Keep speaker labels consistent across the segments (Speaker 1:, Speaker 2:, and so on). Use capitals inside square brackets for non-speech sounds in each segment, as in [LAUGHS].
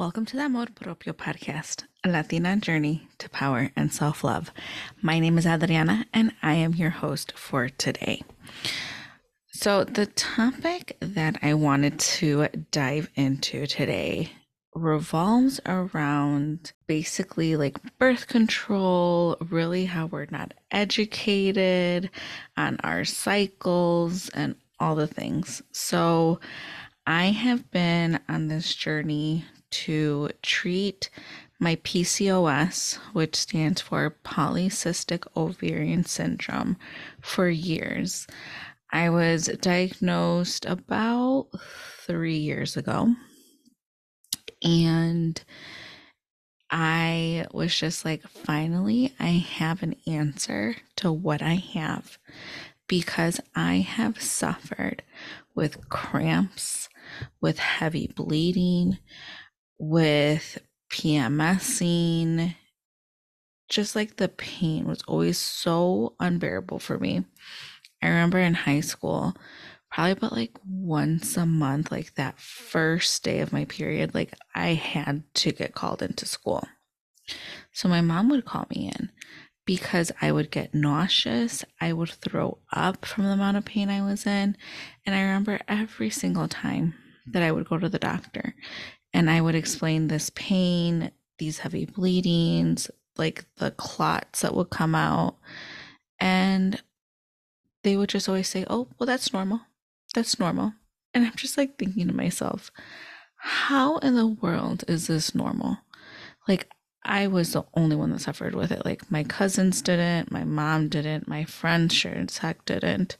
Speaker 1: Welcome to the Amor Propio podcast, a Latina journey to power and self love. My name is Adriana, and I am your host for today. So, the topic that I wanted to dive into today revolves around basically like birth control, really how we're not educated on our cycles and all the things. So, I have been on this journey to treat my PCOS, which stands for polycystic ovarian syndrome, for years. I was diagnosed about three years ago. And I was just like, finally, I have an answer to what I have because I have suffered with cramps, with heavy bleeding, with PMSing, just like the pain was always so unbearable for me. I remember in high school, probably about like once a month, like that first day of my period, like I had to get called into school. So my mom would call me in because I would get nauseous. I would throw up from the amount of pain I was in. And I remember every single time that I would go to the doctor, and I would explain this pain, these heavy bleedings, like the clots that would come out. And they would just always say, Oh, well, that's normal. That's normal. And I'm just like thinking to myself, how in the world is this normal? Like, I was the only one that suffered with it. Like, my cousins didn't, my mom didn't, my friends sure as heck didn't.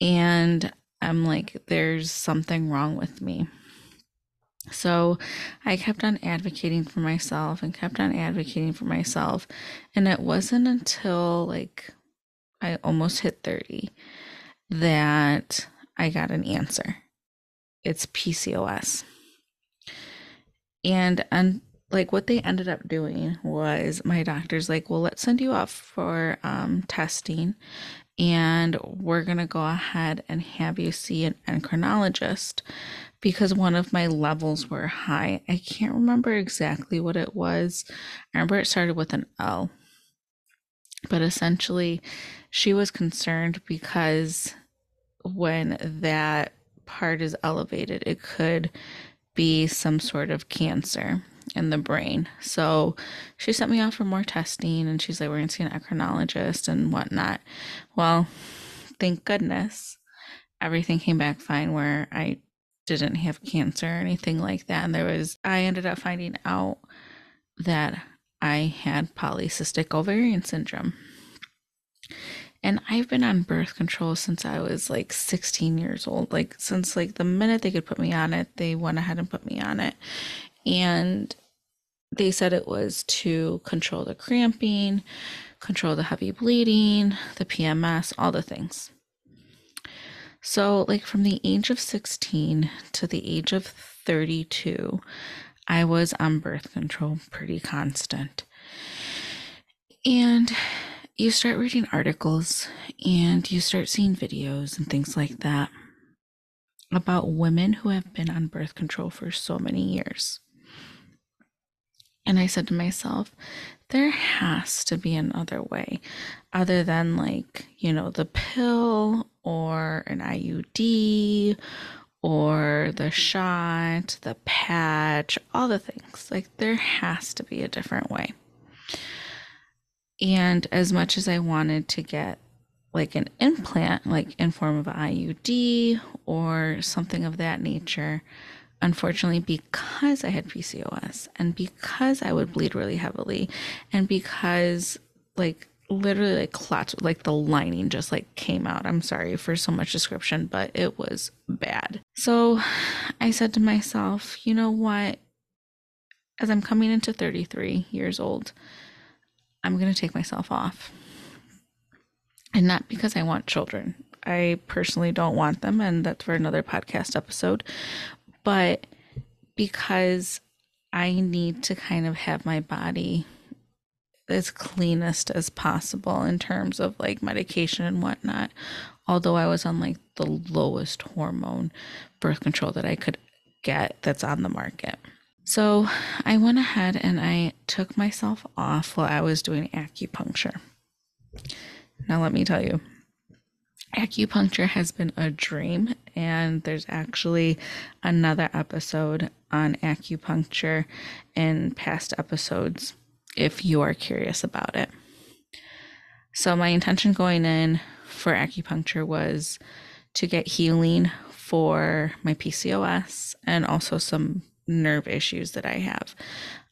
Speaker 1: And I'm like, there's something wrong with me. So I kept on advocating for myself and kept on advocating for myself. And it wasn't until like I almost hit 30 that I got an answer. It's PCOS. And and like what they ended up doing was my doctor's like, well, let's send you off for um, testing and we're going to go ahead and have you see an endocrinologist because one of my levels were high. I can't remember exactly what it was. I remember it started with an L. But essentially, she was concerned because when that part is elevated, it could be some sort of cancer in the brain. So she sent me off for more testing and she's like, We're going to see an endocrinologist and whatnot. Well, thank goodness everything came back fine where I didn't have cancer or anything like that. And there was, I ended up finding out that I had polycystic ovarian syndrome. And I've been on birth control since I was like 16 years old. Like, since like the minute they could put me on it, they went ahead and put me on it. And they said it was to control the cramping, control the heavy bleeding, the PMS, all the things. So, like from the age of 16 to the age of 32, I was on birth control pretty constant. And you start reading articles and you start seeing videos and things like that about women who have been on birth control for so many years. And I said to myself, there has to be another way other than like, you know, the pill or an IUD or the shot, the patch, all the things. Like there has to be a different way. And as much as I wanted to get like an implant, like in form of IUD or something of that nature, unfortunately, because I had PCOS and because I would bleed really heavily and because like literally like clots like the lining just like came out. I'm sorry for so much description but it was bad. So i said to myself you know what? As i'm coming into 33 years old i'm going to take myself off. And not because i want children. I personally don't want them and that's for another podcast episode but because i need to kind of have my body as cleanest as possible in terms of like medication and whatnot. Although I was on like the lowest hormone birth control that I could get that's on the market. So I went ahead and I took myself off while I was doing acupuncture. Now, let me tell you, acupuncture has been a dream, and there's actually another episode on acupuncture in past episodes if you are curious about it. So, my intention going in for acupuncture was to get healing for my PCOS and also some nerve issues that I have.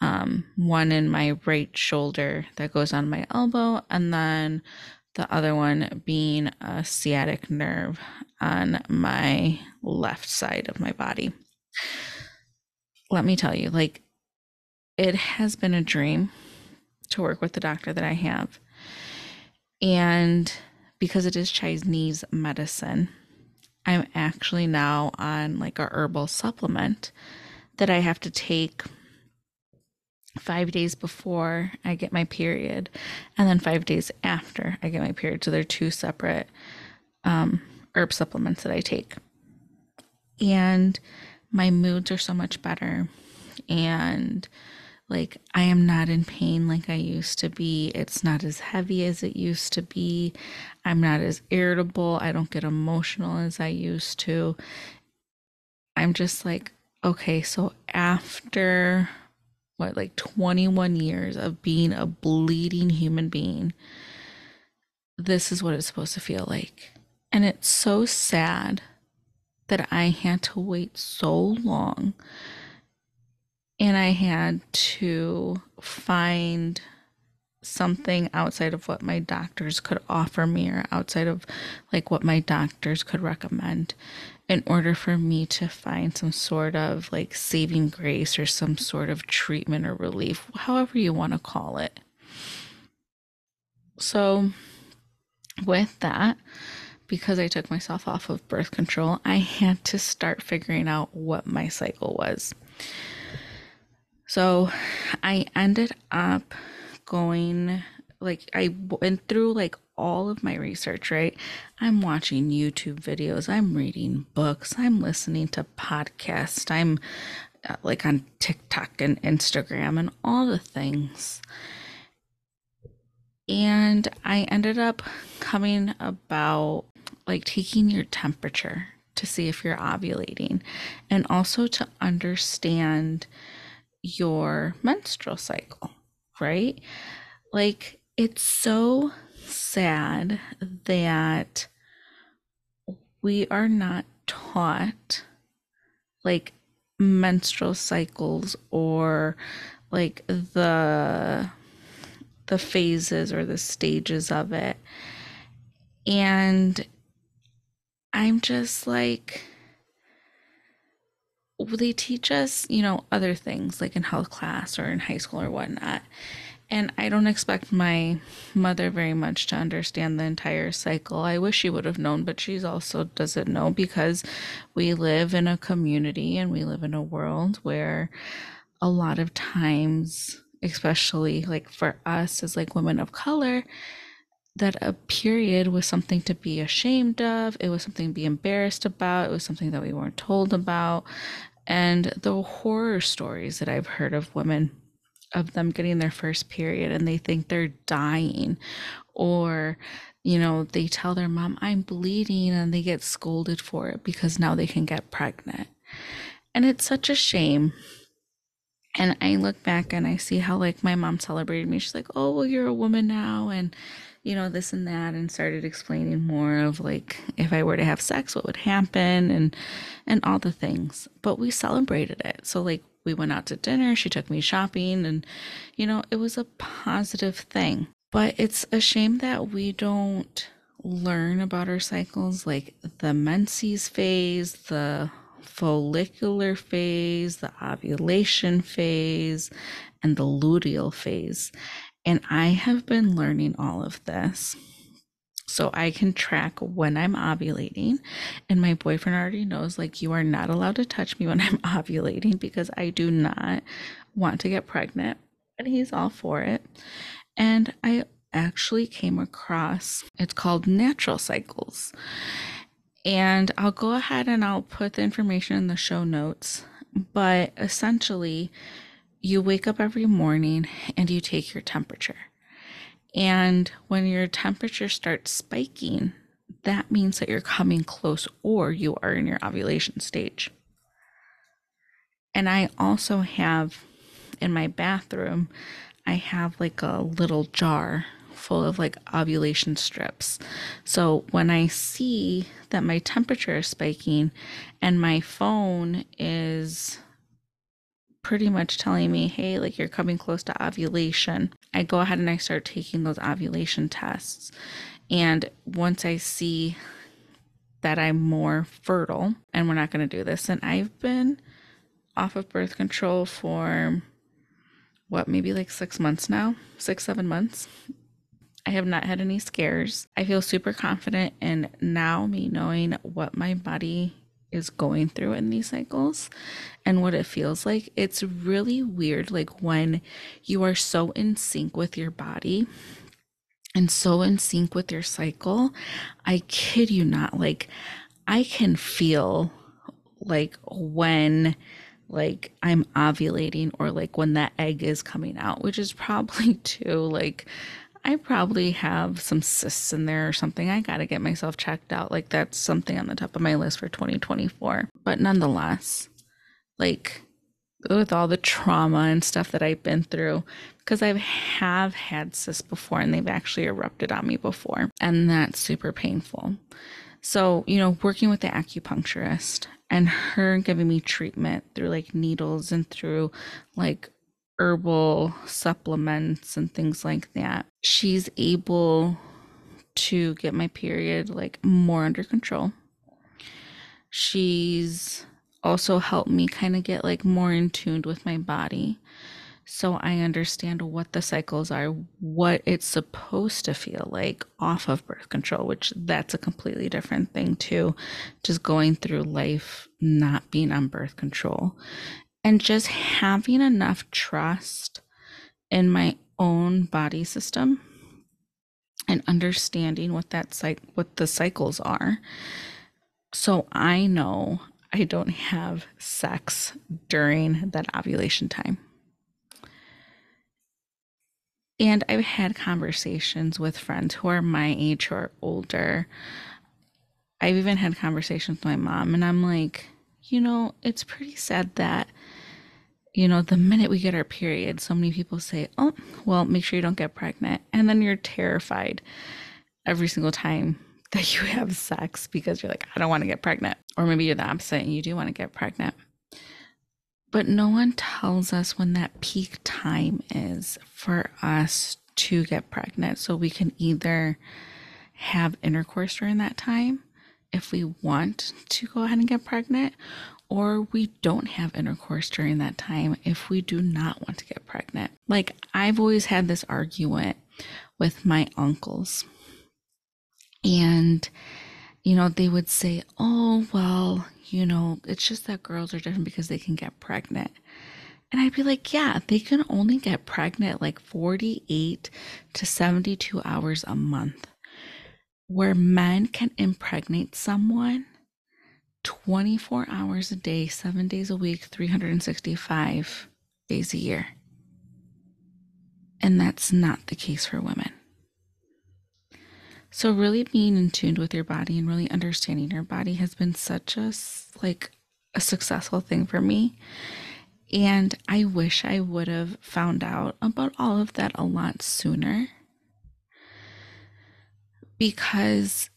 Speaker 1: Um, one in my right shoulder that goes on my elbow, and then the other one being a sciatic nerve on my left side of my body. Let me tell you, like, it has been a dream to work with the doctor that I have. And because it is Chinese medicine, I'm actually now on like a herbal supplement that I have to take five days before I get my period and then five days after I get my period. So they're two separate um, herb supplements that I take. And my moods are so much better. And like I am not in pain like I used to be. It's not as heavy as it used to be. I'm not as irritable. I don't get emotional as I used to. I'm just like okay, so after what, like 21 years of being a bleeding human being, this is what it's supposed to feel like. And it's so sad that I had to wait so long and I had to find something outside of what my doctors could offer me or outside of like what my doctors could recommend in order for me to find some sort of like saving grace or some sort of treatment or relief, however you want to call it. So, with that, because I took myself off of birth control, I had to start figuring out what my cycle was. So, I ended up going like I went through like all of my research, right? I'm watching YouTube videos, I'm reading books, I'm listening to podcasts, I'm uh, like on TikTok and Instagram and all the things. And I ended up coming about like taking your temperature to see if you're ovulating and also to understand your menstrual cycle, right? Like it's so sad that we are not taught like menstrual cycles or like the the phases or the stages of it and i'm just like they teach us you know other things like in health class or in high school or whatnot and I don't expect my mother very much to understand the entire cycle. I wish she would have known, but she also doesn't know because we live in a community and we live in a world where a lot of times, especially like for us as like women of color, that a period was something to be ashamed of. It was something to be embarrassed about. It was something that we weren't told about. And the horror stories that I've heard of women of them getting their first period and they think they're dying or you know they tell their mom i'm bleeding and they get scolded for it because now they can get pregnant and it's such a shame and i look back and i see how like my mom celebrated me she's like oh well you're a woman now and you know this and that and started explaining more of like if i were to have sex what would happen and and all the things but we celebrated it so like we went out to dinner, she took me shopping, and you know, it was a positive thing. But it's a shame that we don't learn about our cycles like the menses phase, the follicular phase, the ovulation phase, and the luteal phase. And I have been learning all of this so I can track when I'm ovulating. And my boyfriend already knows, like, you are not allowed to touch me when I'm [LAUGHS] ovulating because I do not want to get pregnant. And he's all for it. And I actually came across it's called Natural Cycles. And I'll go ahead and I'll put the information in the show notes but essentially, you wake up every morning and you take your temperature. And when your temperature starts spiking, that means that you're coming close or you are in your ovulation stage. And I also have in my bathroom, I have like a little jar full of like ovulation strips. So when I see that my temperature is spiking and my phone is pretty much telling me, hey, like you're coming close to ovulation, I go ahead and I start taking those ovulation tests. And once I see that I'm more fertile, and we're not going to do this, and I've been off of birth control for what, maybe like six months now, six, seven months. I have not had any scares. I feel super confident in now me knowing what my body is going through in these cycles and what it feels like. It's really weird, like when you are so in sync with your body and so in sync with your cycle. I kid you not, like I can feel like when like I'm ovulating or like when that egg is coming out, which is probably [LAUGHS] too like I probably have some cysts in there or something. I got to get myself checked out. Like that's something on the top of my list for 2024. But nonetheless, like with all the trauma and stuff that I've been through, because I have had cysts before and they've actually erupted on me before, and that's super painful. So, you know, working with the acupuncturist and her giving me treatment through like needles and through like herbal supplements and things like that, she's able to get my period like more under control. She's also helped me kind of get like more in tuned with my body so I understand what the cycles are, what it's supposed to feel like off of birth control, which that's a completely different thing too. Just going through life not being on birth control and just having enough trust in my own body system and understanding what that cycle what the cycles are. So i know i don't have sex during that ovulation time. And i've had conversations with friends who are my age are older. I've even had conversations with my mom and i'm like you know it's pretty sad that you know, the minute we get our period, so many people say, oh, well, make sure you don't get pregnant. And then you're terrified every single time [LAUGHS] that you have sex because you're like, I don't want to get pregnant. Or maybe you're the opposite and you do want to get pregnant. But no one tells us when that peak time is for us to get pregnant. So we can either have intercourse during that time if we want to go ahead and get pregnant, or we don't have intercourse during that time if we do not want to get pregnant. Like, I've always had this argument with my uncles, and you know, they would say, Oh, well, you know, it's just that girls are different because they can get pregnant. And I'd be like, Yeah, they can only get pregnant like 48 to 72 hours a month, where men can impregnate someone 24 hours a day, seven days a week, 365 days a year. And that's not the case for women. So really being in tune with your body and really understanding your body has been such a like a successful thing for me. And I wish I would have found out about all of that a lot sooner. Because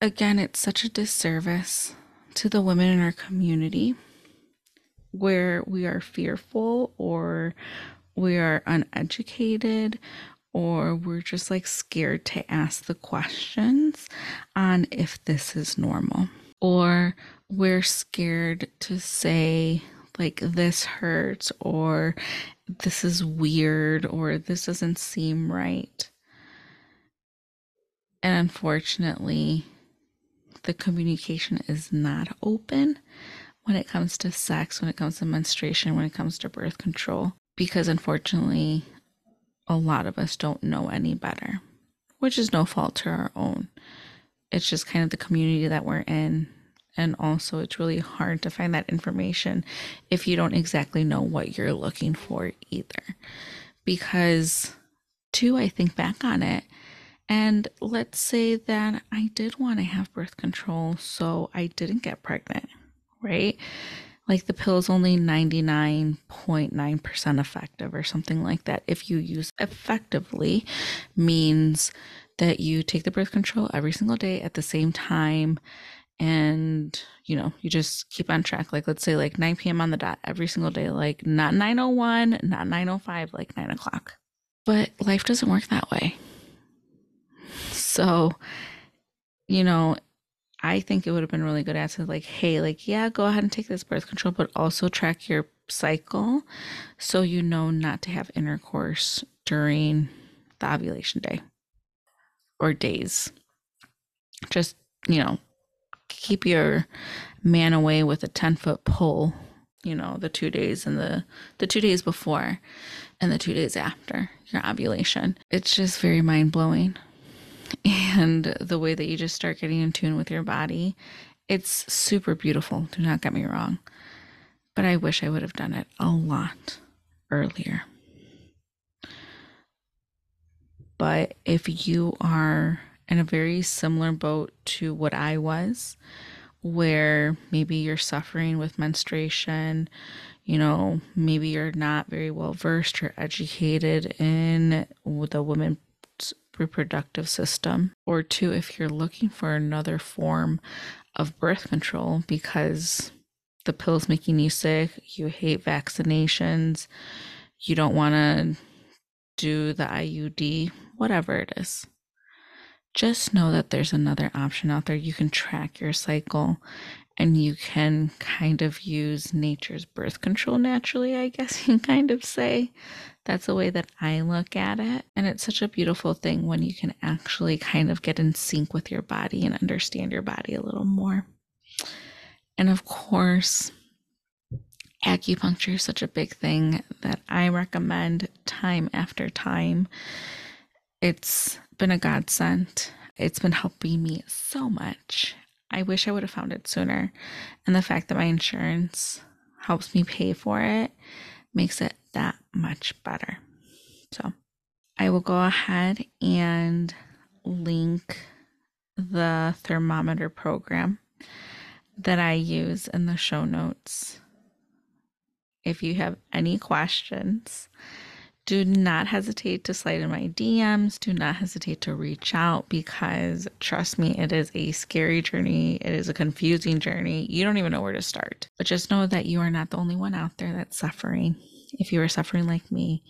Speaker 1: again, it's such a disservice to the women in our community where we are fearful or we are uneducated or we're just like scared to ask the questions on if this is normal. Or we're scared to say like this hurts or this is weird or this doesn't seem right and unfortunately the communication is not open when it comes to sex, when it comes to menstruation, when it comes to birth control, because unfortunately, a lot of us don't know any better, which is no fault to our own. It's just kind of the community that we're in And also, it's really hard to find that information if you don't exactly know what you're looking for either. Because, two, I think back on it, and let's say that I did want to have birth control, so I didn't get pregnant, right? Like the pill is only 99.9% effective or something like that. If you use effectively, means that you take the birth control every single day at the same time and you know you just keep on track like let's say like 9 p.m on the dot every single day like not 901 not 905 like 9 o'clock but life doesn't work that way so you know i think it would have been really good answer like hey like yeah go ahead and take this birth control but also track your cycle so you know not to have intercourse during the ovulation day or days. Just you know keep your man away with a 10 foot pole you know the two days and the the two days before and the two days after your ovulation. It's just very mind-blowing [LAUGHS] and the way that you just start getting in tune with your body it's super beautiful do not get me wrong. But i wish i would have done it a lot earlier. But if you are in a very similar boat to what I was, where maybe you're suffering with menstruation, you know, maybe you're not very well versed or educated in the women's reproductive system, or two, if you're looking for another form of birth control because the pill's making you sick, you hate vaccinations, you don't want to do the IUD, whatever it is just know that there's another option out there. You can track your cycle and you can kind of use nature's birth control naturally, I guess you can kind of say. That's the way that I look at it. And it's such a beautiful thing when you can actually kind of get in sync with your body and understand your body a little more. And of course, acupuncture is such a big thing that I recommend time after time. It's been a godsend. It's been helping me so much. I wish I would have found it sooner. And the fact that my insurance helps me pay for it makes it that much better. So I will go ahead and link the thermometer program that I use in the show notes. If you have any questions, do not hesitate to slide in my DMs. Do not hesitate to reach out because trust me, it is a scary journey. It is a confusing journey. You don't even know where to start. But just know that you are not the only one out there that's suffering. If you are suffering like me,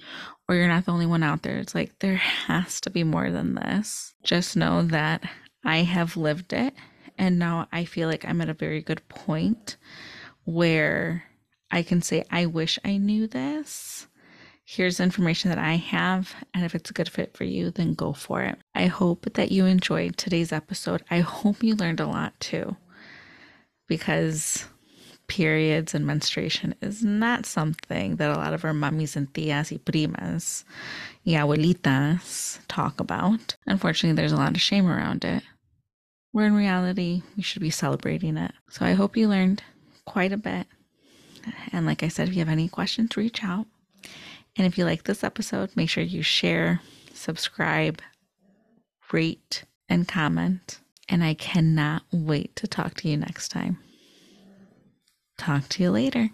Speaker 1: or you're not the only one out there, it's like there has to be more than this. Just know that I have lived it. And now I feel like I'm at a very good point where I can say, I wish I knew this Here's information that I have, and if it's a good fit for you, then go for it. I hope that you enjoyed today's episode. I hope you learned a lot too, because periods and menstruation is not something that a lot of our mummies and tias y primas y abuelitas talk about. Unfortunately, there's a lot of shame around it. Where in reality, we should be celebrating it. So I hope you learned quite a bit. And like I said, if you have any questions, reach out. And if you like this episode, make sure you share, subscribe, rate, and comment. And I cannot wait to talk to you next time. Talk to you later.